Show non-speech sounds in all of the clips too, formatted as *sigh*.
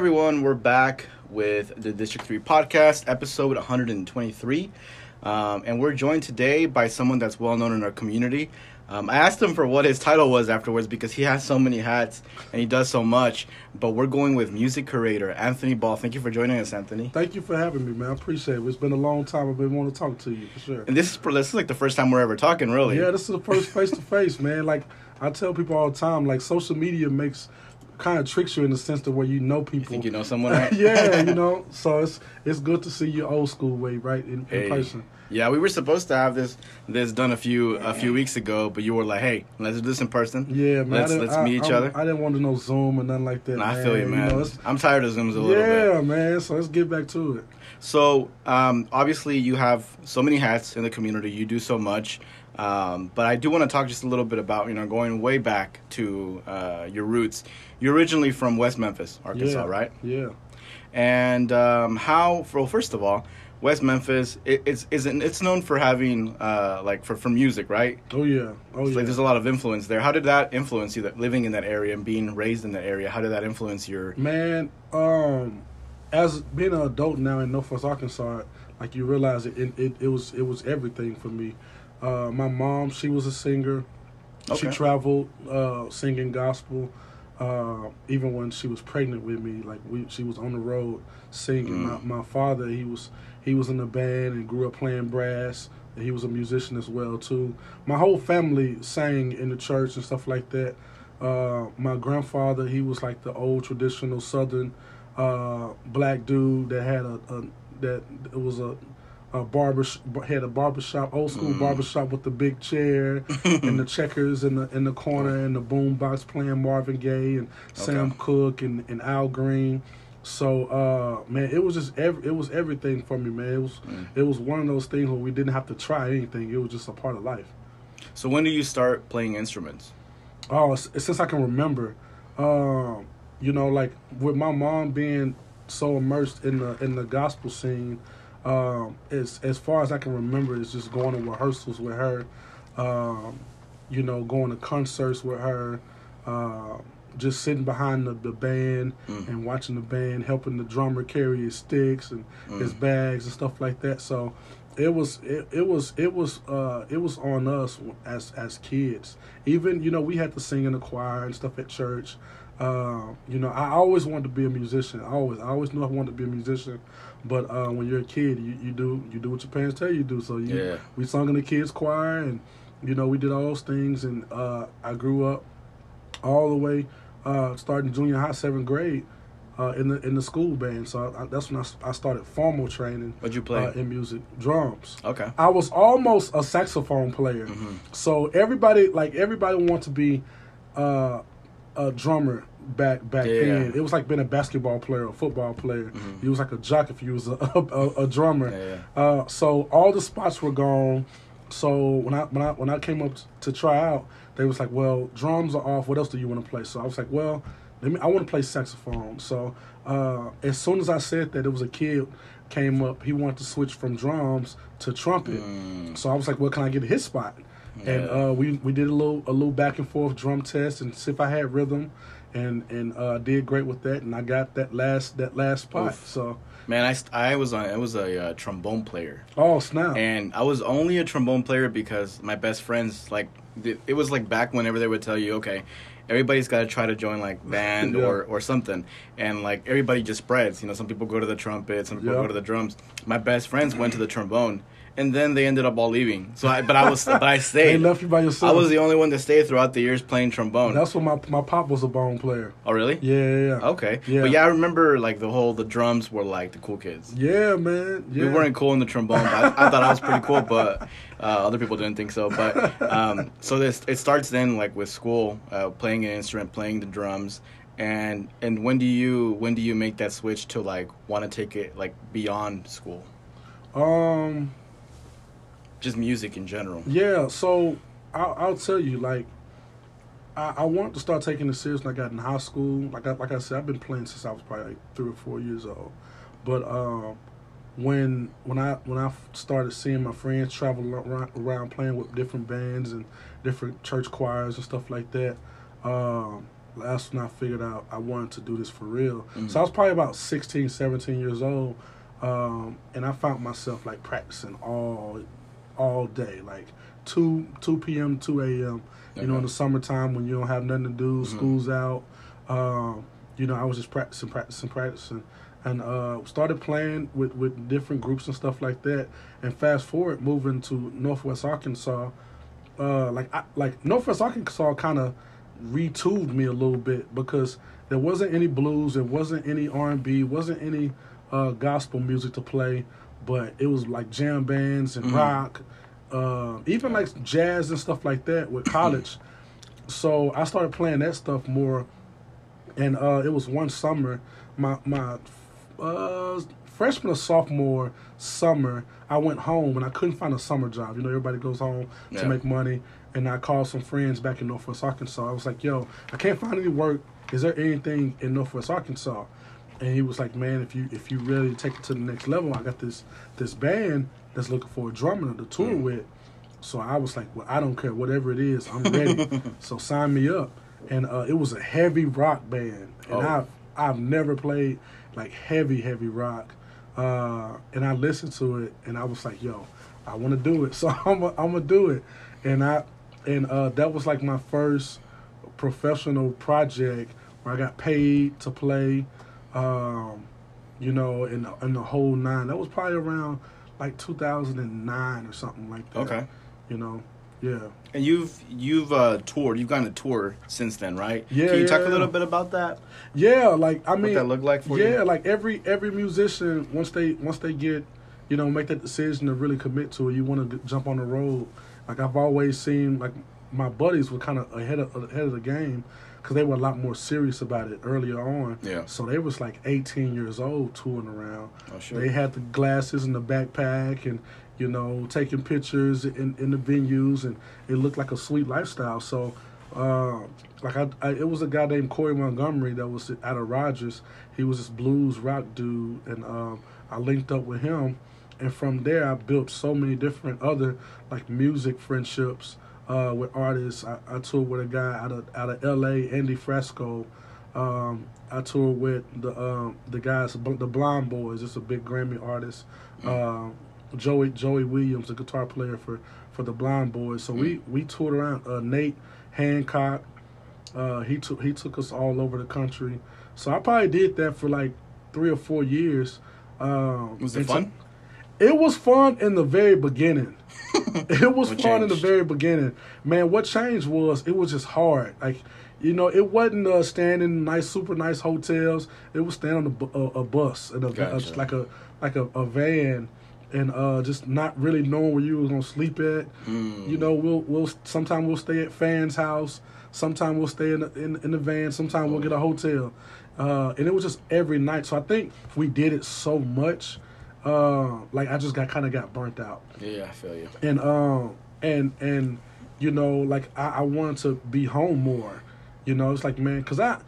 everyone. We're back with the District 3 podcast, episode 123. Um, and we're joined today by someone that's well known in our community. Um, I asked him for what his title was afterwards because he has so many hats and he does so much. But we're going with music curator Anthony Ball. Thank you for joining us, Anthony. Thank you for having me, man. I appreciate it. It's been a long time. I've been wanting to talk to you for sure. And this is this is like the first time we're ever talking, really. Yeah, this is the first face to face, man. Like I tell people all the time, like social media makes kind of tricks you in the sense that where you know people. You think you know someone? Right? *laughs* yeah, you *laughs* know. So it's it's good to see you old school way, right, in, Hey. in person. Yeah, we were supposed to have this this done a few a few weeks ago, but you were like, "Hey, let's do this in person." Yeah, man. Let's let's I- meet each I, other. I didn't want to know Zoom or nothing like that. And I feel you, man. know, I'm tired of Zooms a little yeah, bit. man. So let's get back to it. So, um, obviously, you have so many hats in the community. You do so much. Um, but I do want to talk just a little bit about, you know, going way back to uh, your roots. You're originally from West Memphis, Arkansas, yeah. right? Yeah. And um, how? Well, first of all, West Memphis, it, it's is it's known for having uh, like for for music, right? Oh yeah. Oh It's yeah. Like there's a lot of influence there. How did that influence you? That living in that area and being raised in that area, how did that influence your? Man, um, as being an adult now in Northwest Arkansas, like you realize it, it, it, it was it was everything for me. Uh, my mom, she was a singer. She traveled uh, singing gospel. Uh, even when she was pregnant with me, like we, she was on the road singing. Mm. My, my father, he was he was in a band and grew up playing brass. And he was a musician as well too. My whole family sang in the church and stuff like that. Uh, my grandfather, he was like the old traditional Southern uh, black dude that had a, a that it was a a barber had a barber shop, old school Mm. barber shop with the big chair *laughs* and the checkers in the in the corner and the boom box playing Marvin Gaye and Sam Okay. Cooke and, and Al Green. So uh, man, it was just ev- it was everything for me, man. It was Mm. it was one of those things where we didn't have to try anything. It was just a part of life. So when do you start playing instruments? Oh, since I can remember, um, you know, like with my mom being so immersed in the in the gospel scene, um, as as far as I can remember, it's just going to rehearsals with her, um, you know, going to concerts with her, uh, just sitting behind the, the band Mm. and watching the band, helping the drummer carry his sticks and his Mm. bags and stuff like that. So it was it, it was it was uh it was on us as as kids even you know we had to sing in the choir and stuff at church uh, you know i always wanted to be a musician I always i always knew i wanted to be a musician but uh, when you're a kid you, you do you do what your parents tell you to do so you, Yeah. we sung in the kids choir and you know we did all those things and uh, i grew up all the way uh, starting junior high seventh grade uh, in the in the school band so I, that's when I, I, started formal training What'd you play? uh, in music drums okay. I was almost a saxophone player. Mhm. So everybody, like everybody, wanted to be uh, a drummer back back Yeah. then. It was like being a basketball player, a football player. Mhm. You was like a jock if you was *laughs* a a, a drummer. Yeah, yeah. Uh, so all the spots were gone. So when I when I when I came up to try out, they was like, "Well, drums are off. What else do you want to play?" So I was like, "Well, let me. I want to play saxophone." So uh, as soon as I said that, it was a kid came up. He wanted to switch from drums to trumpet. Mm. So I was like, "Well, can I get his spot?" And uh, we we did a little a little back and forth drum test and see if I had rhythm, and and uh, did great with that. And I got that last that last spot. Oof. So Man, I, I was on, I was a uh, trombone player, oh snap! and I was only a trombone player because my best friends like it was like back whenever they would tell you, okay, everybody's got to try to join like band *laughs* Yeah. or or something, and like everybody just spreads. You know, some people go to the trumpet, some people Yeah. go to the drums. My best friends went to the trombone, and then they ended up all leaving. So I, but I was, but I *laughs* stayed. they left you by yourself. I was the only one that stayed throughout the years playing trombone. That's what my my pop was a bone player. oh, really? Yeah, yeah, yeah. Okay. Yeah. But yeah, I remember like the whole the drums were like the cool kids. Yeah, man. Yeah. We weren't cool in the trombone. But I, I thought I was pretty cool, but *laughs* uh, other people didn't think so. But um, so this it starts then like with school, uh, playing an instrument, playing the drums, and and when do you when do you make that switch to like want to take it like beyond school, Um. Just music in general? Yeah. So I'll, I'll tell you, like, I, I wanted to start taking it serious when I got in high school. Like I like I said, I've been playing since I was probably like three or four years old. But um, when when I when I started seeing my friends travel around, around playing with different bands and different church choirs and stuff like that, um, that's when I figured out I wanted to do this for real. Mhm. So I was probably about 16, 17 years old, um, and I found myself like practicing all all day, like two two p.m. two a.m. You know, in the summertime when you don't have nothing to do, Mhm. school's out. Um, you know, I was just practicing, practicing, practicing, and uh, started playing with with different groups and stuff like that. And fast forward, moving to Northwest Arkansas, uh, like I, like Northwest Arkansas kind of retooled me a little bit because there wasn't any blues, there wasn't any R and B, wasn't any uh, gospel music to play, but it was like jam bands and Mhm. rock, uh, even like jazz and stuff like that with *clears throat* college. so I started playing that stuff more, and uh, it was one summer, my my uh, freshman or sophomore summer, I went home and I couldn't find a summer job. You know, everybody goes home Yeah. to make money, and I called some friends back in Northwest Arkansas. I was like, "Yo, I can't find any work. Is there anything in Northwest Arkansas?" And he was like, "Man, if you if you really take it to the next level, I got this this band that's looking for a drummer to tour Mm. with." So I was like, "Well, I don't care, whatever it is, I'm ready." *laughs* so sign me up, and uh, it was a heavy rock band, and Oh. I've I've never played like heavy heavy rock, uh, and I listened to it, and I was like, "Yo, I want to do it," *laughs* so I'm i I'm gonna do it, and I and uh, that was like my first professional project where I got paid to play, um, you know, in the, in the whole nine. That was probably around like 2009 or something like that. Okay. You know, yeah. And you've you've uh, toured. You've gone to tour since then, right? Yeah, Can you talk a little bit about that? Yeah, like I What mean, that looked like for yeah, you? Yeah, like every every musician once they once they get, you know, make that decision to really commit to it, you want to jump on the road. Like I've always seen, like my buddies were kind of ahead of ahead of the game because they were a lot more serious about it earlier on. Yeah. So they was like 18 years old touring around. Oh, sure. They had the glasses and the backpack and you know taking pictures in, in the venues and it looked like a sweet lifestyle. So uh, like I, I, it was a guy named Corey Montgomery that was out of Rogers. He was this blues rock dude, and um, I linked up with him. And from there, I built so many different other like music friendships uh, with artists. I, I toured with a guy out of out of L.A., Andy Frasco. Um, I toured with the um, the guys, the Blind Boys. It's a big Grammy artist. Um, Joey Joey Williams, a guitar player for, for the Blind Boys. So we we toured around. Uh, Nate Hancock, uh, he took he took us all over the country. So I probably did that for like three or four years. Um, Was it fun? it was fun in the very beginning. *laughs* *laughs* it was What fun in the very beginning. Man, what changed was it was just hard. Like, you know, it wasn't uh, staying in nice, super nice hotels. It was staying on a, a, a bus and a, Gotcha. a- like a like a, a van, and uh, just not really knowing where you was gonna sleep at. Mm. You know, we'll we'll sometime we'll stay at fans' house. Sometimes we'll stay in the, in, in the van. Sometime we'll get a hotel, uh, and it was just every night. So I think we did it so much, uh, like I just got kind of got burnt out, Yeah, I feel you. and um and and you know like I, I wanted to be home more. You know, it's like man, cause I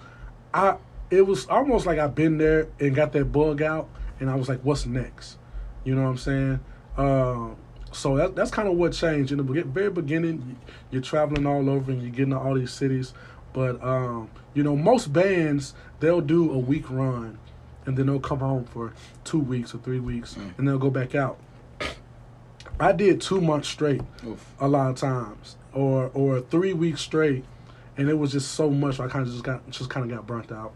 I it was almost like I've been there and got that bug out, and I was like, what's next? You know what I'm saying? Um, so that, that's kind of what changed in the be- very beginning. You're traveling all over and you're getting to all these cities, but um, you know most bands they'll do a week run, and then they'll come home for two weeks or three weeks, Mm. and they'll go back out. I did two months straight Oof. a lot of times, or or three weeks straight, and it was just so much. I kind of just got just kind of got burnt out.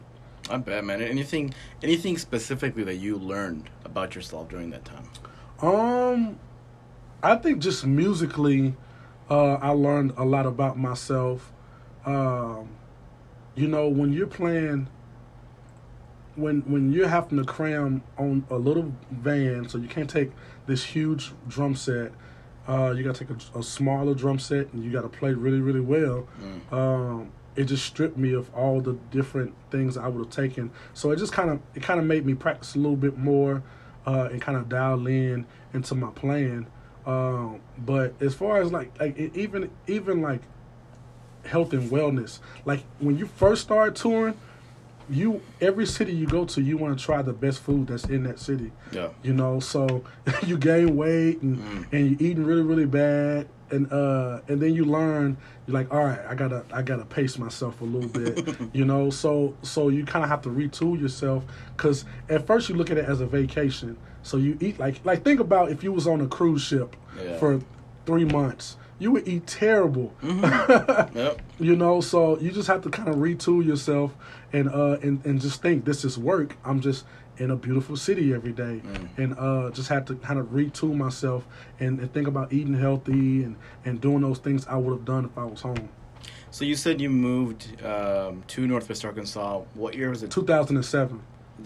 I bet, man. Anything, anything specifically that you learned about yourself during that time? Um, I think just musically, uh, I learned a lot about myself. Um, you know, when you're playing, when when you're having to cram on a little van, so you can't take this huge drum set. Uh, you gotta take a, a smaller drum set, and you gotta play really, really well. Mm. Um, it just stripped me of all the different things I would have taken. So it just kind of it kind of made me practice a little bit more uh, and kind of dial in into my playing. Um, but as far as like like it, even even like health and wellness, like when you first start touring, you every city you go to, you want to try the best food that's in that city. Yeah. You know, so *laughs* you gain weight and Mm. and you're eating really really bad, and uh and then you learn you're like, all right, I gotta I gotta pace myself a little bit. *laughs* you know, so so you kind of have to retool yourself because at first you look at it as a vacation. So you eat like like think about if you was on a cruise ship Yeah. for three months, you would eat terrible. *laughs* Yep. You know, so you just have to kind of retool yourself and uh and, and just think this is work. I'm just in a beautiful city every day Mm. and uh just have to kind of retool myself and, and think about eating healthy and and doing those things I would have done if I was home. So you said you moved um, to Northwest Arkansas. What year was it? 2007.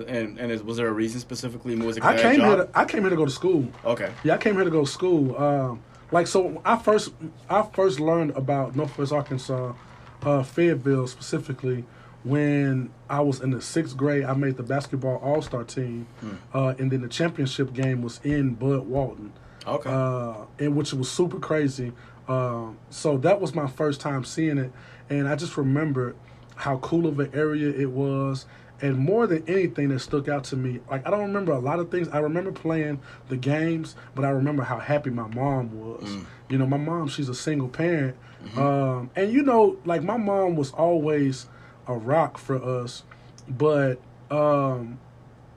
And and is, was there a reason specifically? Was it I had came here to, I came here to go to school. Okay. Yeah, I came here to go to school. Um, like so, I first I first learned about Northwest Arkansas, uh, Fayetteville specifically, when I was in the sixth grade. I made the basketball All Star team, Hmm. uh, and then the championship game was in Bud Walton, Okay. uh, and which was super crazy. Um, so that was my first time seeing it, and I just remembered how cool of an area it was. And more than anything that stuck out to me, like I don't remember a lot of things. I remember playing the games, but I remember how happy my mom was. Mm. You know, my mom, she's a single parent. Um, and you know, like my mom was always a rock for us, but um,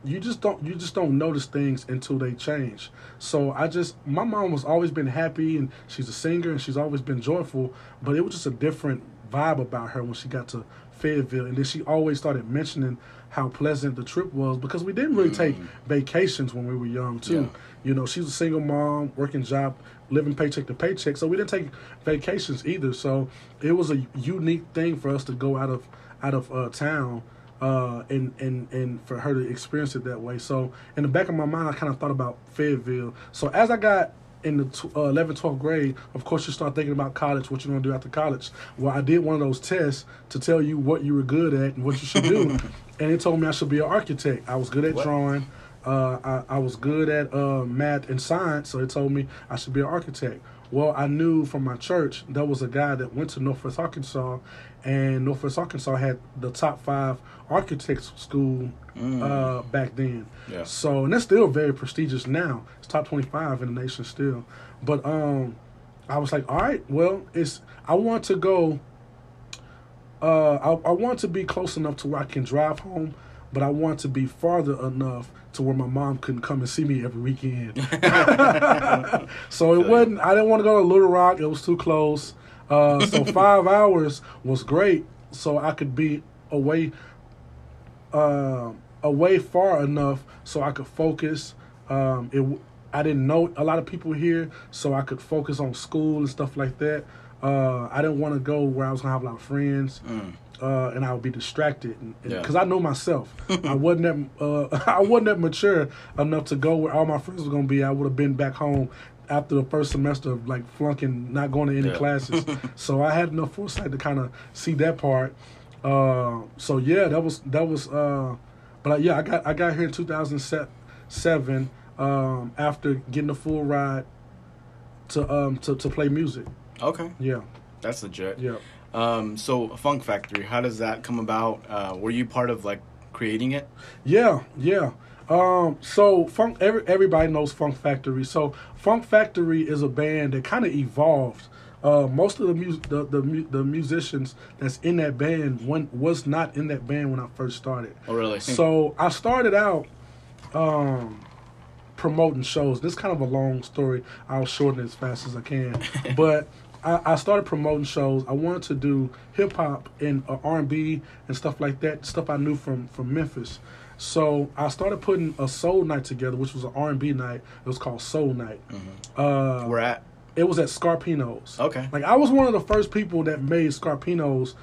you just don't you just don't notice things until they change. So I just my mom was always been happy and she's a singer and she's always been joyful, but it was just a different vibe about her when she got to Fayetteville and then she always started mentioning how pleasant the trip was because we didn't really take vacations when we were young too. Yeah. You know, she's a single mom, working job, living paycheck to paycheck. So we didn't take vacations either. So it was a unique thing for us to go out of out of uh, town uh, and and and for her to experience it that way. So in the back of my mind, I kind of thought about Fayetteville. So as I got in the uh, 11th, 12th grade, of course, you start thinking about college, what you're going to do after college. Well, I did one of those tests to tell you what you were good at and what you should do. *laughs* and it told me I should be an architect. I was good at What? drawing. Uh, I, I was good at uh, math and science, so it told me I should be an architect. Well, I knew from my church there was a guy that went to Northwest Arkansas, and Northwest Arkansas had the top five architects school uh, back then. Yeah. So, and that's still very prestigious now. It's top twenty five in the nation still. But um, I was like, all right, well, it's I want to go. Uh, I, I want to be close enough to where I can drive home, but I want to be farther enough to where my mom couldn't come and see me every weekend. *laughs* *laughs* so it wasn't. I didn't want to go to Little Rock. It was too close. Uh, so *laughs* five hours was great, so I could be away, uh, away far enough so I could focus. Um, it. I didn't know a lot of people here, so I could focus on school and stuff like that. Uh, I didn't want to go where I was gonna have a lot of friends Mm. uh, and I would be distracted Yeah. because I know myself. *laughs* I wasn't that uh, *laughs* I wasn't that mature enough to go where all my friends were gonna be. I would have been back home after the first semester of like flunking, not going to any Yeah. classes. *laughs* so I had enough foresight to kind of see that part. Uh, so yeah, that was that was. Uh, but uh, yeah, I got I got here in two thousand seven um, after getting a full ride to um to, to play music. Okay. Yeah, That's legit. yeah. Um, so Funk Factory, how does that come about? Uh, were you part of like creating it? Yeah, yeah. Um, so Funk, every, everybody knows Funk Factory. So Funk Factory is a band that kind of evolved. Uh, most of the, mus- the the the musicians that's in that band one was not in that band when I first started. Oh, really? So I started out um, promoting shows. This is kind of a long story. I'll shorten it as fast as I can. *laughs* but I, I started promoting shows. I wanted to do hip hop and uh, R and B and stuff like that. Stuff I knew from from Memphis. So I started putting a soul night together, which was an R and B night. It was called Soul Night. Uh, We're at. it was at Scarpino's. Okay. Like I was one of the first people that made Scarpino's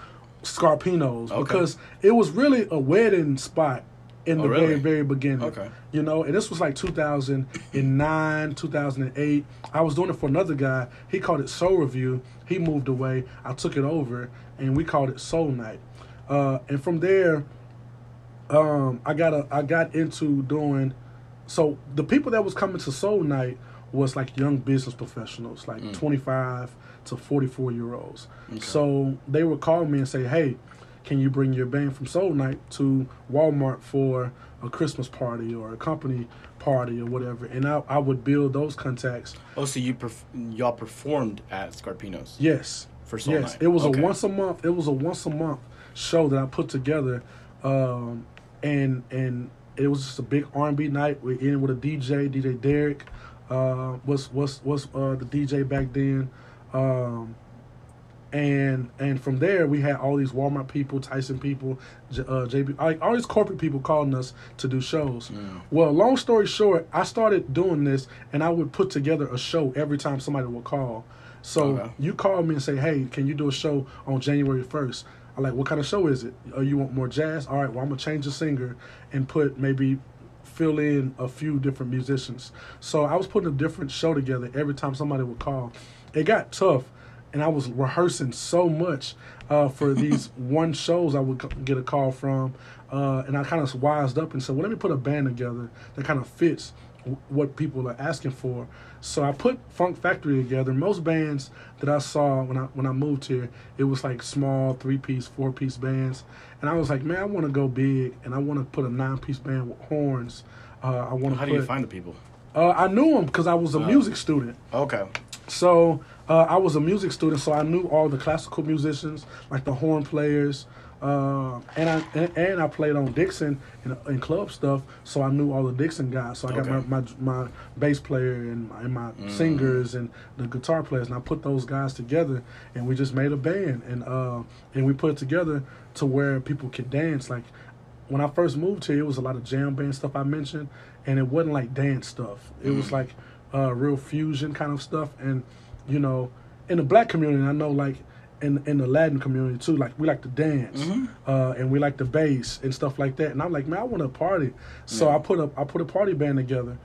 Scarpino's Okay. because it was really a wedding spot in Oh, the really? very very beginning. Okay. You know, and this was like 2009, 2008. I was doing it for another guy. He called it Soul Review. He moved away. I took it over and we called it Soul Night. Uh, and from there, um, I got a, I got into doing. So the people that was coming to Soul Night was like young business professionals, like 25 to 44 year olds. So they would call me and say, "Hey, can you bring your band from Soul Night to Walmart for a Christmas party or a company party or whatever? And I, I would build those contacts. Oh, so you perf- y'all performed at Scarpino's Yes. for Soul yes. Night? It was Okay. a once a month. It was a once a month show that I put together, um, and and it was just a big R and B night. We ended with a DJ, DJ Derek, uh, was was was uh, the DJ back then, um, and and from there we had all these Walmart people, Tyson people, J- uh, JB, like all these corporate people calling us to do shows. Mm. Well, long story short, I started doing this, and I would put together a show every time somebody would call. So Okay. you call me and say, "Hey, can you do a show on January 1st? I'm like, "What kind of show is it? Oh, you want more jazz? All right, well, I'm gonna change the singer and put maybe fill in a few different musicians." So I was putting a different show together every time somebody would call. It got tough, and I was rehearsing so much uh, for *laughs* these one shows I would get a call from, uh, and I kind of wised up and said, "Well, let me put a band together that kind of fits." What people are asking for, so I put Funk Factory together. Most bands that I saw when I when I moved here, it was like small three piece, four piece bands, and I was like, man, I want to go big, and I want to put a nine piece band with horns. Uh, I want to How put. do you find the people? uh, I knew them because I was a Oh. music student. Okay. So uh, I was a music student, so I knew all the classical musicians, like the horn players, uh, and I and, and I played on Dickson and, and club stuff, so I knew all the Dickson guys. So I got my, my my bass player and my, and my Mm. singers and the guitar players, and I put those guys together, and we just made a band, and uh, and we put it together to where people could dance. Like when I first moved here, it was a lot of jam band stuff I mentioned, and it wasn't like dance stuff. It was Mm. like uh, real fusion kind of stuff, and you know, in the black community, I know like in in the Latin community too, like we like to dance, Mhm. uh, and we like the bass and stuff like that. And I'm like, man, I want to party, so Yeah. I put a I put a party band together,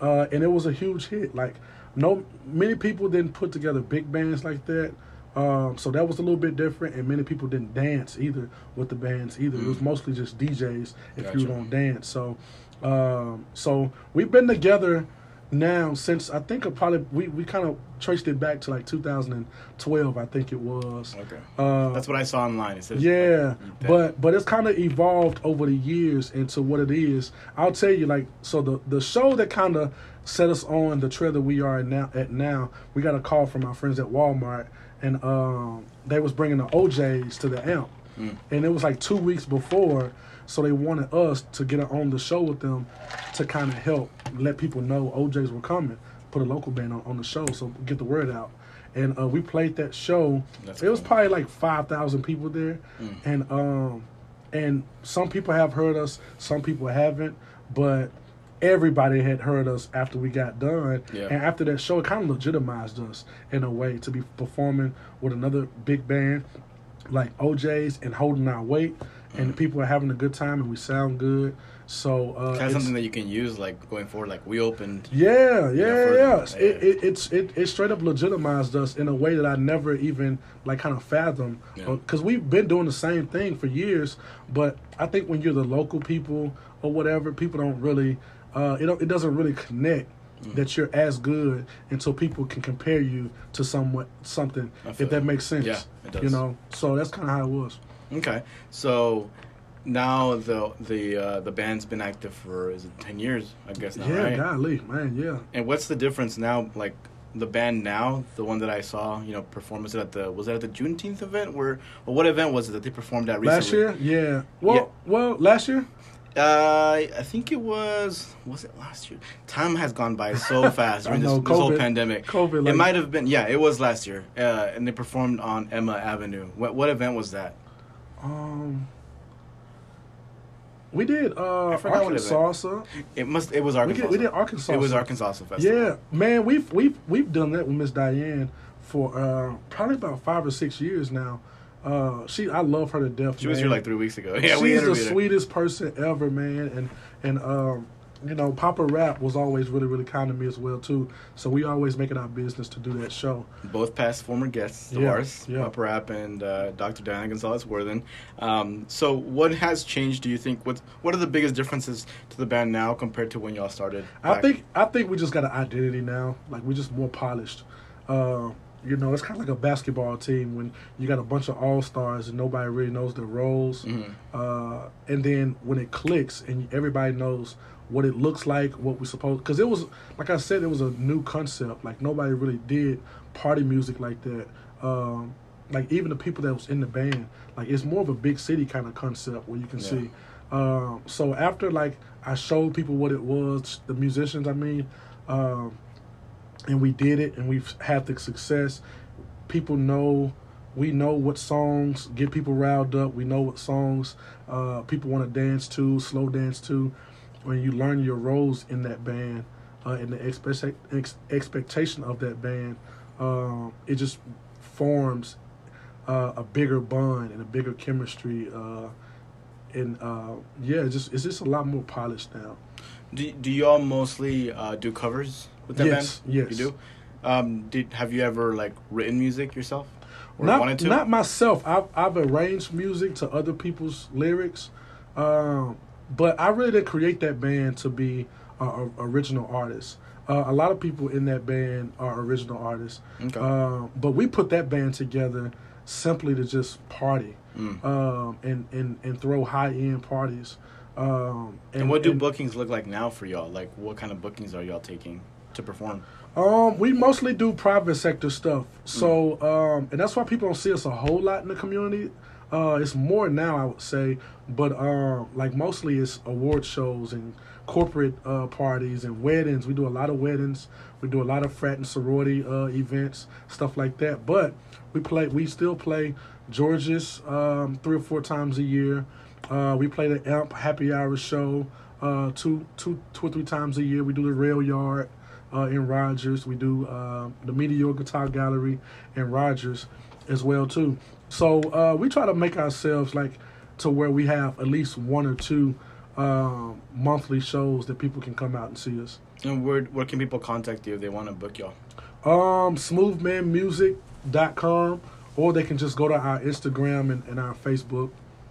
uh, and it was a huge hit. Like no many people didn't put together big bands like that. Um, so that was a little bit different, and many people didn't dance either with the bands either. It was Mm. mostly just DJs if Gotcha. you gonna dance. So, um, so we've been together now since I think it probably we, we kind of traced it back to like 2012, I think it was. Okay. Uh, That's what I saw online. It says yeah, like, but but it's kind of evolved over the years into what it is. I'll tell you, like, so the the show that kind of set us on the trail that we are now at now. We got a call from our friends at Walmart, and um, they was bringing the O'Jays to the amp, Mm. and it was like two weeks before. So they wanted us to get on the show with them to kind of help let people know O'Jays were coming. Put a local band on, on the show, so get the word out. And uh, we played that show. That's it was cool. probably like five thousand people there, Mm. and um, and some people have heard us, some people haven't, but everybody had heard us after we got done. Yeah. And after that show, it kind of legitimized us in a way to be performing with another big band like O'Jays and holding our weight, and the people are having a good time and we sound good. So uh, kind of something that you can use like going forward. Like we opened. yeah, yeah, for yeah. them, It, yeah. it, it's it, it straight up legitimized us in a way that I never even like kind of fathomed. Yeah. Because we've been doing the same thing for years, but I think when you're the local people or whatever, people don't really. Uh, it don't, it doesn't really connect Mm. that you're as good until people can compare you to somewhat something. If that you. makes sense. Yeah, it does. You know, so that's kind of how it was. Okay, so now the the uh, the band's been active for is it ten years? I guess now, yeah, right? golly, man, yeah. And what's the difference now? Like the band now, the one that I saw, you know, perform was it at the was that at the Juneteenth event? Where or what event was it that they performed at recently? Last year, yeah. Well, Yeah. well, last year. Uh, I think it was was it last year? Time has gone by so *laughs* fast during this, know, this whole pandemic. COVID, it might have been yeah, it was last year. Uh, and they performed on Emma Avenue. What what event was that? Um, we did uh I forgot what it Arkansas. It must it was We Arkansas. did, we did Arkansas. It was Arkansas Festival. Yeah, man, we've we've we've done that with Miss Diane for uh probably about five or six years now. Uh, she I love her to death. She was here like three weeks ago. *laughs* Yeah, we She's the her. sweetest person ever, man, and and um, you know, Papa Rap was always really really kind to me as well too. So we always make it our business to do that show. both past former guests of Yeah, ours, yeah. Papa Rap and uh, Dr. Diana Gonzales Worthen. Um, so, what has changed? Do you think? What What are the biggest differences to the band now compared to when y'all started? I think I think we just got an identity now. Like we're just more polished. Uh, you know, it's kind of like a basketball team when you got a bunch of all stars and nobody really knows their roles. Mhm. Uh, and then when it clicks and everybody knows what it looks like, what we supposed, because it was, like I said, it was a new concept. Like nobody really did party music like that. Um, like even the people that was in the band, like it's more of a big city kind of concept where you can Yeah. see. Um, so after like I showed people what it was, the musicians, I mean, um, and we did it and we've had the success people know we know what songs get people riled up we know what songs uh, people want to dance to slow dance to when you learn your roles in that band uh, and the expect- ex- expectation of that band um, it just forms uh, a bigger bond and a bigger chemistry uh, and uh, yeah it's just it's just a lot more polished now Do do you all mostly uh, do covers with that Yes, band? yes. You do. Um, did have you ever like written music yourself? Or not, wanted to? not myself. I've I've arranged music to other people's lyrics, um, but I really didn't create that band to be a, a original artist. Uh, a lot of people in that band are original artists, Okay. um, but we put that band together simply to just party Mm. um, and, and and throw high end parties. Um, and, what do bookings look like now for y'all? Like, what kind of bookings are y'all taking to perform? Um, we mostly do private sector stuff. Mm. So, um, and that's why people don't see us a whole lot in the community. Uh, it's more now, I would say, but um, like mostly it's award shows and corporate uh, parties and weddings. We do a lot of weddings. We do a lot of frat and sorority uh, events, stuff like that. But we play. We still play George's um, three or four times a year. Uh, we play the Amp Happy Hour show uh, two, two, two or three times a year. We do the Rail Yard uh, in Rogers. We do uh, the Meteor Guitar Gallery in Rogers as well too. So uh, we try to make ourselves like to where we have at least one or two um, monthly shows that people can come out and see us. And where where can people contact you if they want to book y'all? Um, smoothmanmusic.com or they can just go to our Instagram and, and our Facebook.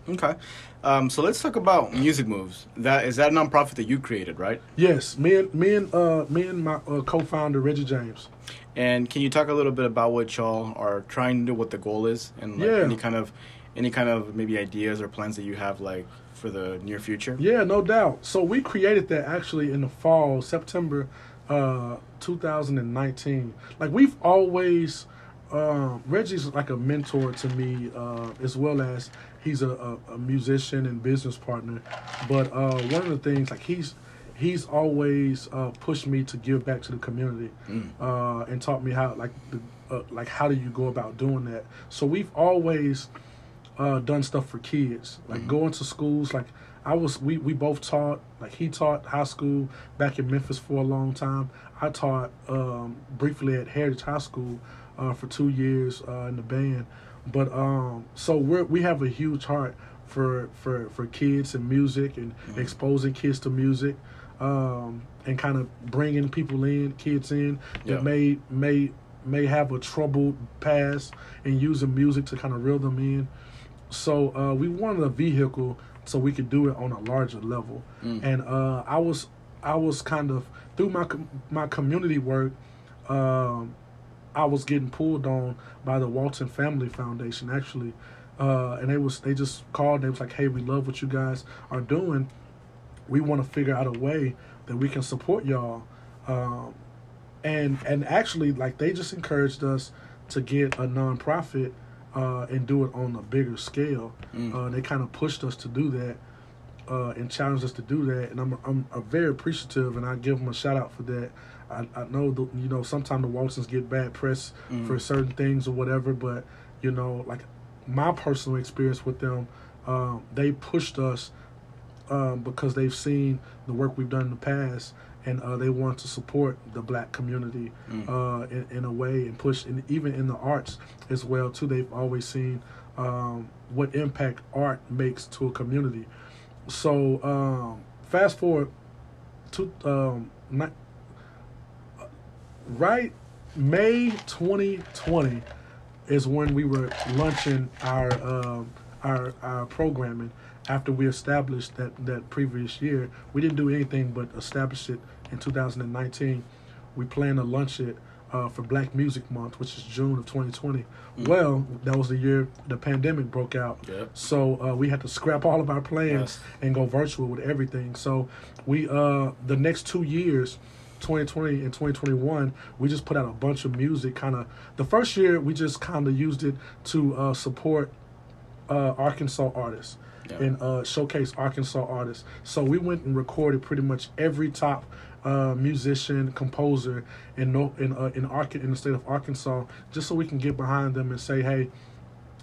Okay. Um, so let's talk about Music Moves. That is that a nonprofit that you created, right? Yes, me and me and uh, me and my uh, co-founder Reggie James. And can you talk a little bit about what y'all are trying to do, what the goal is, and like Yeah. any kind of any kind of maybe ideas or plans that you have like for the near future? Yeah, no doubt. So we created that actually in the fall, September uh 2019. Like we've always um Reggie's like a mentor to me uh as well as he's a, a, a musician and business partner. But uh one of the things like he's he's always uh pushed me to give back to the community Mm. uh and taught me how like the uh, like how do you go about doing that. So we've always uh, done stuff for kids, like Mhm. going to schools. Like I was, we we both taught. Like he taught high school back in Memphis for a long time. I taught um, briefly at Heritage High School uh, for two years uh, in the band. But um, so we we have a huge heart for for for kids and music and Mhm. exposing kids to music. Um, and kind of bringing people in, kids in that Yeah. may may may have a troubled past and using music to kind of reel them in. So uh, we wanted a vehicle so we could do it on a larger level. Mm. And uh, I was I was kind of through my my community work. Um, I was getting pulled on by the Walton Family Foundation actually, uh, and they was they just called. They was like, "Hey, we love what you guys are doing. We want to figure out a way that we can support y'all." Um, and and actually, like they just encouraged us to get a nonprofit uh, and do it on a bigger scale. Mm. Uh, they kind of pushed us to do that uh, and challenged us to do that, and I'm I'm, I'm very appreciative, and I give them a shout out for that. I, I know the, you know sometimes the Waltons get bad press Mm. for certain things or whatever, but you know like my personal experience with them, um, they pushed us um, because they've seen the work we've done in the past, and uh, they want to support the black community Mm. uh, in, in a way and push, and even in the arts as well too. They've always seen um, what impact art makes to a community. So um, fast forward to um, right May 2020 is when we were launching our um, our our programming after we established that that previous year. We didn't do anything but establish it in 2019. We plan to launch it uh, for Black Music Month, which is June of 2020. Mm-hmm. Well, that was the year the pandemic broke out. Yep. So uh, we had to scrap all of our plans Yes. and go virtual with everything. So we uh, the next two years. 2020 and 2021 we just put out a bunch of music kind of the first year we just kind of used it to uh, support uh, arkansas artists Yeah. and uh, showcase arkansas artists so we went and recorded pretty much every top uh, musician composer in no, in uh, in, Ark- in the state of arkansas just so we can get behind them and say hey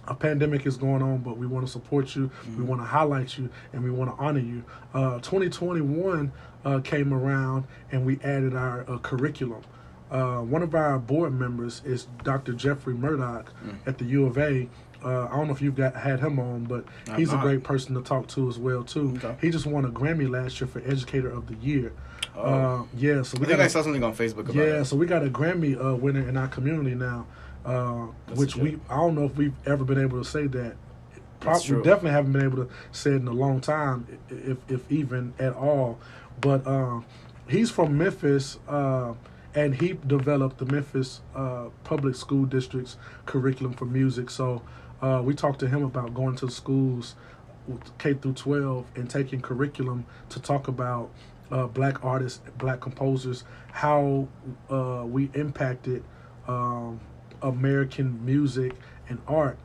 a pandemic is going on, but we want to support you. We want to highlight you, and we want to honor you. Uh, 2021 uh, came around, and we added our uh, curriculum. Uh, one of our board members is Dr. Jeffrey Murdock at the U of A. Uh, I don't know if you've got had him on, but I've he's a great person to talk to as well too. Okay. He just won a Grammy last year for Educator of the Year. Oh. Uh, yeah, so I we think got I saw something on Facebook about yeah, it. so we got a Grammy uh, winner in our community now, uh, which we. I don't know if we've ever been able to say that. Pro- That's true. We definitely haven't been able to say it in a long time, if if even at all. But um, he's from Memphis, uh, and he developed the Memphis uh, Public School District's curriculum for music. So uh, we talked to him about going to schools K through 12 and taking curriculum to talk about uh, black artists, black composers, how uh, we impacted um, American music and art.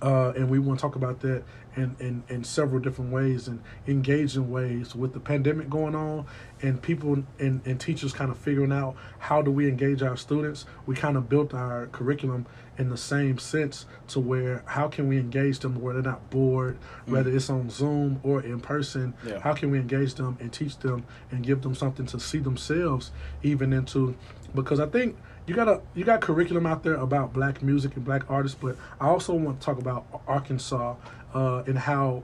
Uh, and we want to talk about that in, in, in several different ways and engaging ways with the pandemic going on and people and, and teachers kind of figuring out how do we engage our students. We kind of built our curriculum in the same sense to where how can we engage them where they're not bored whether it's on zoom or in person. Yeah. how can we engage them and teach them and give them something to see themselves even into because i think you got a you got curriculum out there about black music and black artists but i also want to talk about arkansas uh, and how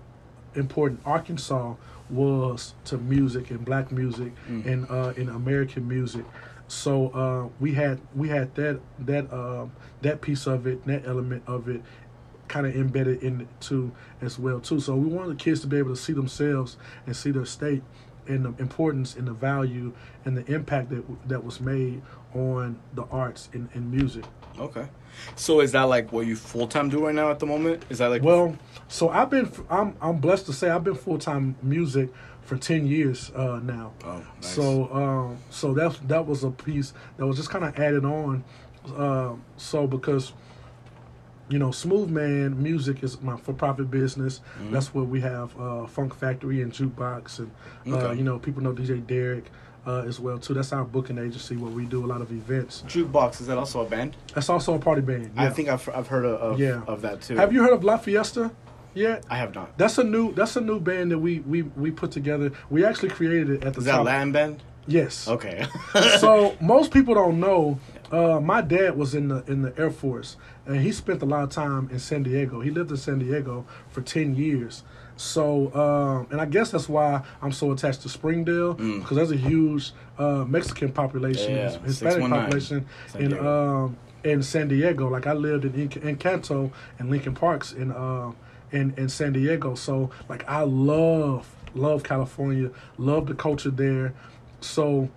important arkansas was to music and black music Mm. and uh, in american music so uh, we had we had that that um, that piece of it that element of it kind of embedded in it too as well too. So we wanted the kids to be able to see themselves and see their state and the importance and the value and the impact that that was made on the arts and, and music. Okay. So is that like what you full time do right now at the moment? Is that like Well, so I've been I'm I'm blessed to say I've been full time music for ten years uh, now. Oh, nice. So um, so that that was a piece that was just kind of added on. Uh, so because you know, Smooth Man Music is my for-profit business. Mm-hmm. That's where we have uh, Funk Factory and Jukebox, and uh, Okay. you know, people know DJ Derek uh, as well too. That's our booking agency where we do a lot of events. Jukebox is that also a band? That's also a party band. I think I've I've heard of, of, Yeah. of that too. Have you heard of La Fiesta yet? I have not. That's a new. That's a new band that we we we put together. We actually created it at the Is that. Latin band? Yes. Okay. *laughs* so most people don't know. Uh, my dad was in the in the Air Force, and he spent a lot of time in San Diego. He lived in San Diego for ten years. So, um, and I guess that's why I'm so attached to Springdale Mm. because there's a huge uh, Mexican population, Yeah, Hispanic population in um, in San Diego. Like I lived in in Encanto and Lincoln Parks in uh, in in San Diego. So like I love love California, love the culture there. So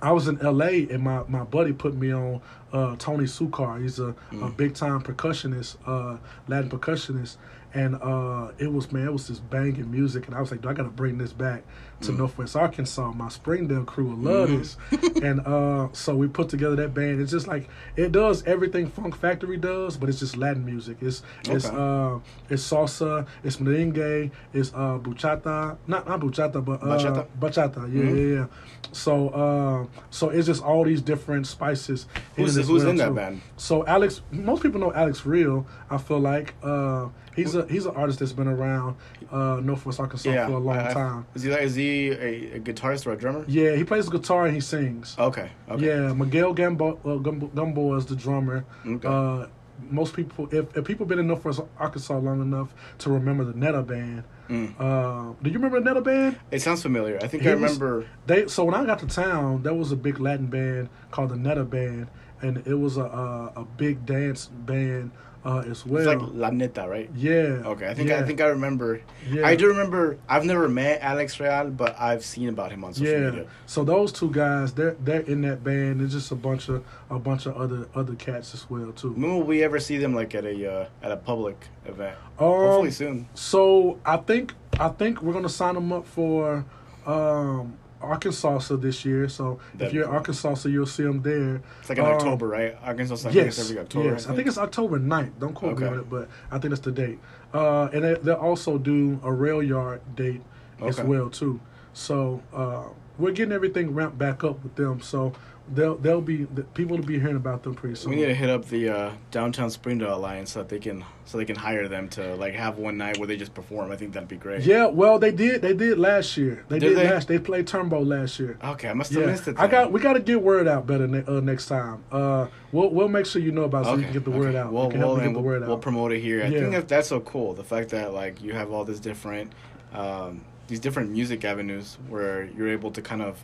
I was in LA and my, my buddy put me on uh, Tony Succar. He's a, Mm. a big time percussionist, uh, Latin percussionist. And uh, it was man, it was just banging music, and I was like, "Do I got to bring this back to Mm. Northwest Arkansas? My Springdale crew will love Mm-hmm. this." and uh, so we put together that band. It's just like it does everything Funk Factory does, but it's just Latin music. It's it's uh, it's salsa, it's merengue, it's uh, bachata, not not bachata, but uh, Bachata? bachata. Yeah, Mhm. yeah, yeah. So uh, so it's just all these different spices. Who's who's in that too. band? So Alex, most people know Alex Real. I feel like uh, he's a he's an artist that's been around uh, Northwest Arkansas Yeah. for a long I- time. Is he is he a, a guitarist or a drummer? Yeah, he plays guitar and he sings. Okay. Okay. Yeah, Miguel Gambo, uh, Gumbo, Gumbo is the drummer. Okay. Uh, most people, if, if people been in Northwest Arkansas long enough to remember the Netta Band, Mm. uh, do you remember the Netta Band? It sounds familiar. I think He I was- remember. They so when I got to town, there was a big Latin band called the Netta Band, and it was a a, a big dance band uh, as well. It's like La Neta, right? yeah. Okay, I think yeah, I think I remember. yeah. I do remember. I've never met Alex Real, but I've seen about him on social Yeah. media. So those two guys, they're they're in that band. There's just a bunch of a bunch of other other cats as well too. When will we ever see them like at a uh, at a public event? Um, Hopefully soon. So I think I think we're gonna sign them up for um, Arkansas this year. So if That'd you're in. Arkansas, you'll see them there. It's like in um, October, right? Arkansas. I think Yes, every October. yes. I think it's October 9th. Don't quote me on it, but I think that's the date. Uh, and they, they'll also do a rail yard date as well too. So uh, we're getting everything ramped back up with them. So they'll they'll be the people will be hearing about them pretty soon. We need to hit up the uh, downtown Springdale Alliance so that they can so they can hire them to like have one night where they just perform. I think that'd be great. Yeah, well, they did. They did last year. They Did did, they? last. They played Turnbow last year. Okay, I must have Yeah, missed it. I got. We got to get word out better ne- uh, next time. Uh, we'll we'll make sure you know about it so you can get the word out. We'll, we can we'll, get the we'll, word out. we'll promote it here. I Yeah. think that that's so cool. The fact that like you have all this different, um, these different music avenues where you're able to kind of,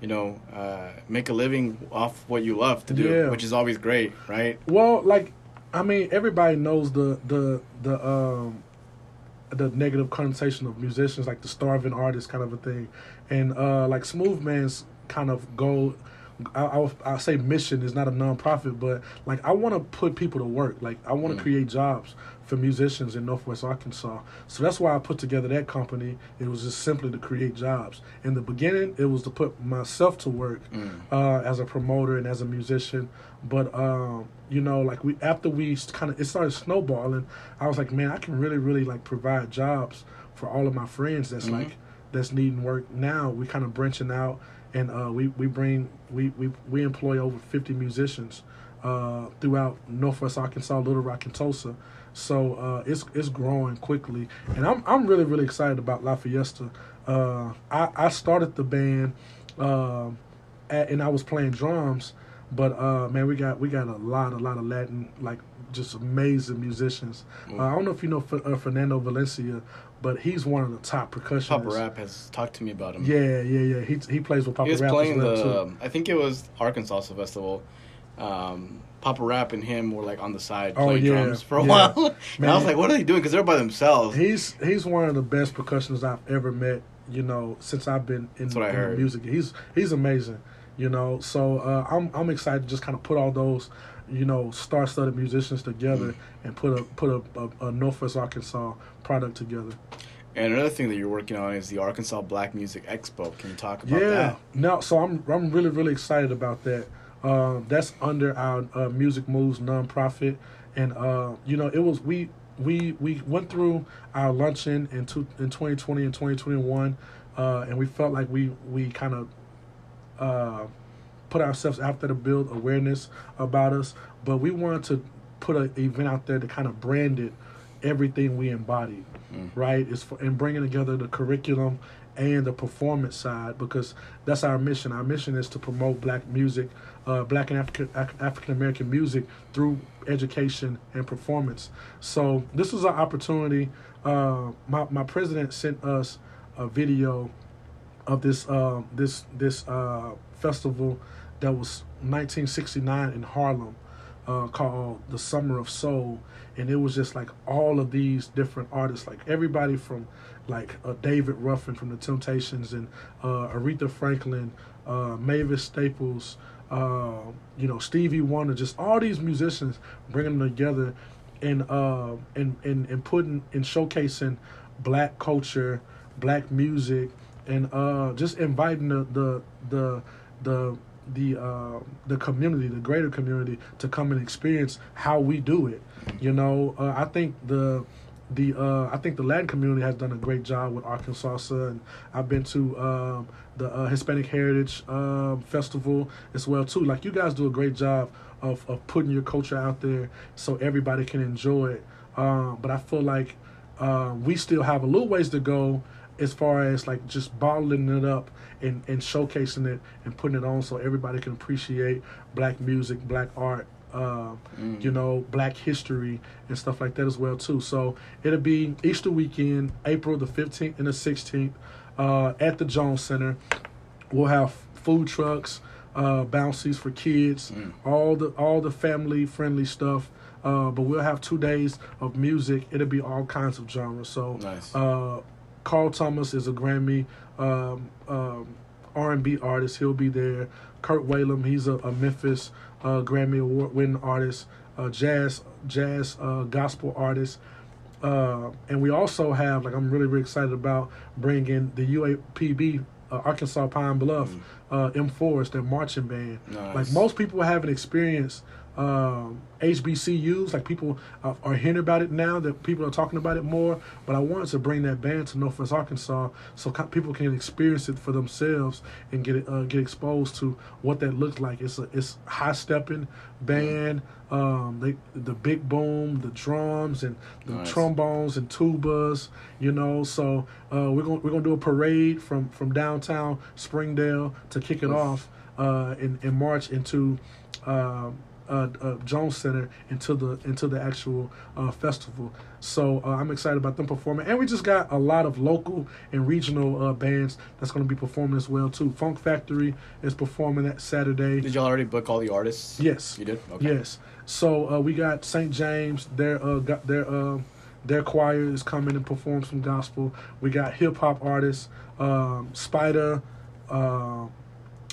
you know, uh, make a living off what you love to do, Yeah. which is always great, right? Well, like, I mean, everybody knows the the the um the negative connotation of musicians, like the starving artist kind of a thing, and uh like Smooth Man's kind of goal. I, I I say mission is not a nonprofit, but like I want to put people to work. Like I want to Mm. create jobs for musicians in Northwest Arkansas. So that's why I put together that company. It was just simply to create jobs. In the beginning, it was to put myself to work Mm. uh, as a promoter and as a musician. But um, you know, like we after we kind of it started snowballing, I was like, man, I can really, really like provide jobs for all of my friends that's Mhm. like that's needing work now. We kind of branching out, and uh, we we bring we we we employ over fifty musicians uh, throughout Northwest Arkansas, Little Rock, and Tulsa. So uh, it's it's growing quickly, and I'm I'm really really excited about La Fiesta. Uh, I I started the band, um, at, and I was playing drums, but uh, man, we got we got a lot a lot of Latin like just amazing musicians. Uh, I don't know if you know F- uh, Fernando Valencia, but he's one of the top percussionists. Papa Rap has talked to me about him. Yeah, yeah, yeah. He he plays with Papa he was Rap playing the. too. I think it was Arkansas Festival. Um, Papa Rap and him were like on the side Oh, playing yeah, drums for a yeah. while, *laughs* and Man. I was like, "What are they doing?" Because they're by themselves. He's he's one of the best percussionists I've ever met. You know, since I've been in, in music, he's he's amazing. You know, so uh, I'm I'm excited to just kind of put all those, you know, star-studded musicians together Mm. and put a put a, a, a Northwest Arkansas product together. And another thing that you're working on is the Arkansas Black Music Expo. Can you talk about yeah. that? No, so I'm I'm really really excited about that. Um, that's under our uh, Music Moves nonprofit, and uh, you know it was we we we went through our luncheon in two, in 2020 and 2021, uh, and we felt like we we kind of uh, put ourselves out there to build awareness about us, but we wanted to put an event out there to kind of brand it everything we embodied Mm. right? Is for and bringing together the curriculum and the performance side because that's our mission. Our mission is to promote black music, uh, black and African African American music through education and performance. So this was an opportunity. Uh, my my president sent us a video of this uh, this this uh, festival that was 1969 in Harlem uh, called the Summer of Soul, and it was just like all of these different artists, like everybody from like uh, David Ruffin from the Temptations and uh, Aretha Franklin, uh, Mavis Staples, uh, you know Stevie Wonder, just all these musicians bringing them together and uh, and and and putting and showcasing black culture, black music, and uh, just inviting the the the the the uh, the community, the greater community, to come and experience how we do it. You know, uh, I think the the uh, I think the Latin community has done a great job with Arkansas, and I've been to um, the uh, Hispanic Heritage um, Festival as well too. Like you guys do a great job of of putting your culture out there so everybody can enjoy it. Um, but I feel like uh, we still have a little ways to go as far as like just bottling it up and, and showcasing it and putting it on so everybody can appreciate black music, black art, uh, Mm. you know, black history and stuff like that as well too. So it'll be Easter weekend, April the 15th and the 16th uh, at the Jones Center. We'll have food trucks. uh, bouncies for kids, Mm. all the all the family friendly stuff. Uh, but we'll have two days of music. It'll be all kinds of genres. So Nice. uh, Carl Thomas is a Grammy um, um, R&B artist. He'll be there. Kirk Whalum, he's a, a Memphis uh, Grammy Award winning artist, uh, jazz jazz uh, gospel artist. Uh, and we also have, like, I'm really, really excited about bringing the UAPB, uh, Arkansas Pine Bluff, uh, M4s, their marching band. Nice. Like, most people haven't experienced um, HBCUs. Like, people uh, are hearing about it now, that people are talking about it more. But I wanted to bring that band to Northwest Arkansas so co- people can experience it for themselves and get it, uh, get exposed to what that looks like. It's a it's high stepping band. Um, they, the big boom, the drums, and the Nice. trombones and tubas. You know, so uh, we're gonna we're gonna do a parade from from downtown Springdale to kick it Oof. off uh, in in March into. Um, uh, uh, Jones Center into the into the actual uh, festival. So uh, I'm excited about them performing, and we just got a lot of local and regional uh, bands that's going to be performing as well too. Funk Factory is performing that Saturday. Did y'all already book all the artists? Yes. You did? Okay. Yes. So uh, we got St. James. Their uh, got their their choir is coming and perform some gospel. We got hip hop artists, um, Spider, uh,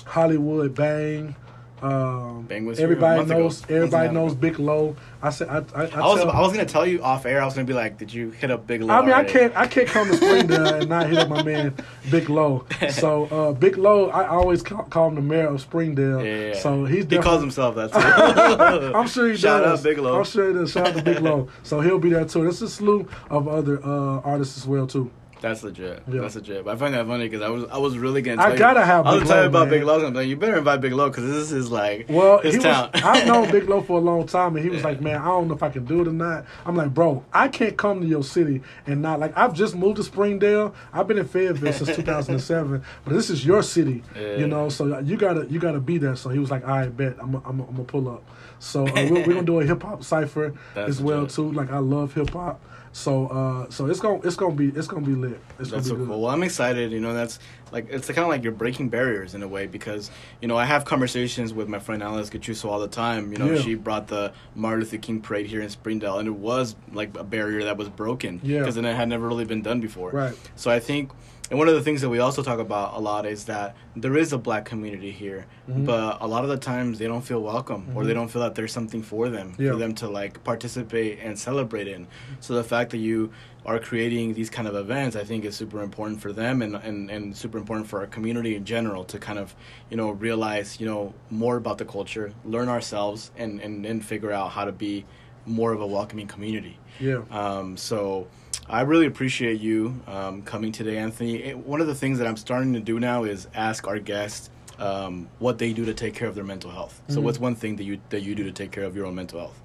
Hollywood Bang. Um, Bang was here a everybody ago. knows. Month Everybody and a half knows ago. Big Low. I said. I, I, I, I was I was gonna tell you off air. I was gonna be like, did you hit up Big Low? I mean, I can't, I can't come to Springdale and not hit up my man Big Low. *laughs* So uh, Big Low, I always call, call him the mayor of Springdale. Yeah. So he's He calls himself that *laughs* too. I'm sure he Shout does. out Big Low. I'm sure he does. Shout out to Big Low. So he'll be there too. There's a slew of other uh, artists as well too. That's legit. Yeah. That's legit. But I find that funny because I was I was really gonna. Tell I gotta have I was Big telling Low, you about. Big Low. I'm like, you better invite Big Low because this is like Well, his town. was. I've known Big Low for a long time, and he was Yeah. like, "Man, I don't know if I can do it or not." I'm like, "Bro, I can't come to your city and not like I've just moved to Springdale. I've been in Fayetteville since *laughs* 2007, but this is your city, Yeah. you know. So you gotta you gotta be there." So he was like, "I bet I'm I'm I'm gonna pull up." So uh, we're, we're gonna do a hip hop cipher *laughs* as well legit. too. Like I love hip hop, so uh, so it's gonna it's gonna be it's gonna be lit. It's That's so gonna be cool. good. Well, I'm excited. You know, that's like it's kind of like you're breaking barriers in a way because you know I have conversations with my friend Alice Gachuso all the time. You know, Yeah. she brought the Martin Luther King parade here in Springdale, and it was like a barrier that was broken Yeah. because it had never really been done before. Right. So I think, and one of the things that we also talk about a lot is that there is a black community here, Mhm. but a lot of the times they don't feel welcome or Mhm. they don't feel that there's something for them Yeah. for them to like participate and celebrate in. So the fact that you are creating these kind of events, I think is super important for them and, and, and super important for our community in general to kind of, you know, realize, you know, more about the culture, learn ourselves and, and, and figure out how to be more of a welcoming community. Yeah. Um, so I really appreciate you um, coming today, Anthony. Eh, One of the things that I'm starting to do now is ask our guests um, what they do to take care of their mental health. So, Mhm. what's one thing that you that you do to take care of your own mental health?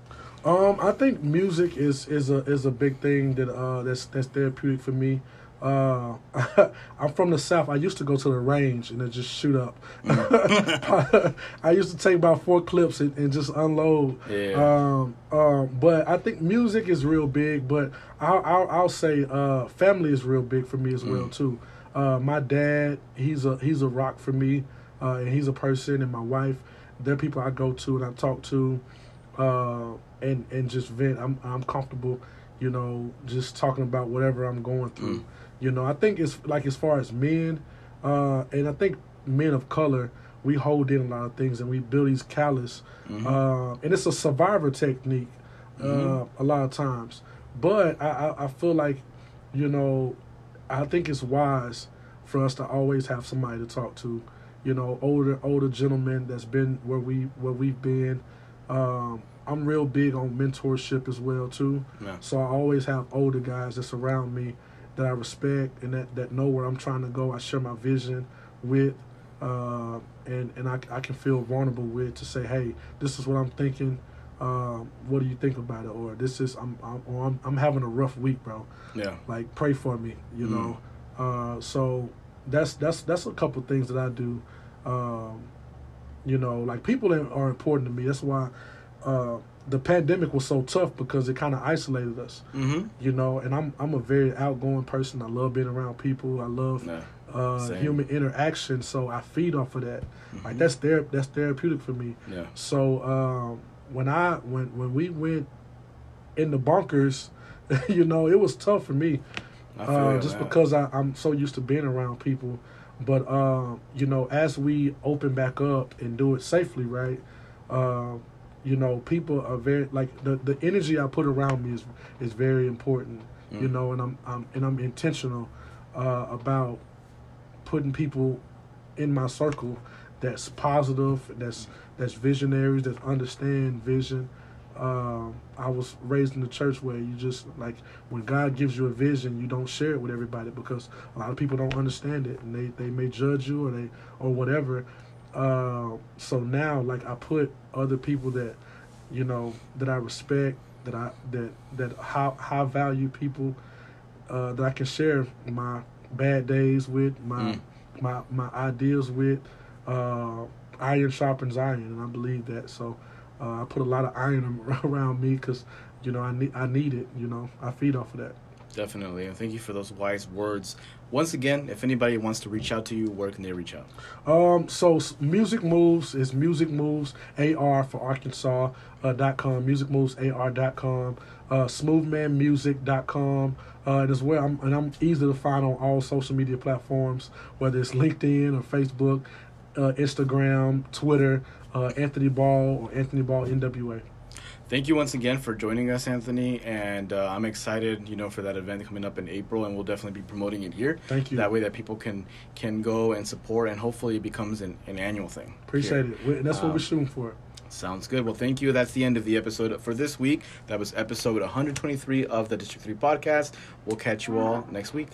Um, I think music is is a is a big thing that uh that's that's therapeutic for me. Uh, *laughs* I'm from the south. I used to go to the range and then just shoot up. *laughs* I used to take about four clips and, and just unload. Yeah. Um, um, but I think music is real big. But I'll I'll, I'll say uh, family is real big for me as well Mm. too. Uh, my dad, he's a he's a rock for me, uh, and he's a person, and my wife. They're people I go to and I talk to uh, and and just vent. I'm I'm comfortable, you know, just talking about whatever I'm going through. Mm. You know, I think it's like as far as men, uh, and I think men of color, we hold in a lot of things and we build these callous, Mhm. uh, and it's a survivor technique, uh, Mhm. a lot of times. But I, I I feel like, you know, I think it's wise for us to always have somebody to talk to. You know, older older gentlemen that's been where we where we've been. Um, I'm real big on mentorship as well too. Yeah. So I always have older guys that surround me that I respect and that, that know where I'm trying to go. I share my vision with, uh, and and I, I can feel vulnerable with to say, hey, this is what I'm thinking. Um, what do you think about it? Or this is I'm I'm or I'm, I'm having a rough week, bro. Yeah. Like pray for me, you Mm. know. Uh, so that's that's that's a couple things that I do. Um, you know, like people are are important to me. That's why uh, the pandemic was so tough because it kind of isolated us Mm-hmm. you know and i'm i'm a very outgoing person i love being around people i love Yeah. uh, human interaction. So I feed off of that. Like Mhm. that's ther- that's therapeutic for me. Yeah. So um, when I when when we went in the bunkers, *laughs* you know, it was tough for me uh, just that. because I, I'm so used to being around people. But um, you know, as we open back up and do it safely, right? Uh, you know, people are very like the, the energy I put around me is is very important. You Mm. know, and I'm, I'm and I'm intentional uh, about putting people in my circle that's positive, that's that's visionaries, that understand vision. Um, I was raised in the church where you just like when God gives you a vision, you don't share it with everybody because a lot of people don't understand it and they, they may judge you or they or whatever. Uh, so now, like I put other people that you know that I respect, that I that that high high value people uh, that I can share my bad days with, my Mm. my my ideas with. Uh, iron sharpens iron, and I believe that. So uh, I put a lot of iron *laughs* around me because you know I need I need it. You know I feed off of that. Definitely. And thank you for those wise words. Once again, if anybody wants to reach out to you, where can they reach out? Um, so music moves is music moves ar for Arkansas uh, dot com music moves ar dot com uh, smoothmanmusic.com uh, and as well I'm, and I'm easy to find on all social media platforms whether it's LinkedIn or Facebook uh, Instagram Twitter uh, Anthony Ball or Anthony Ball NWA Thank you once again for joining us, Anthony. And uh, I'm excited, you know, for that event coming up in April, and we'll definitely be promoting it here. Thank you. That way, that people can can go and support, and hopefully, it becomes an, an annual thing. appreciate here. it that's what Um, we're shooting for Sounds good. Well, thank you. That's the end of the episode for this week. That was episode 123 of the District 3 podcast. We'll catch you all next week.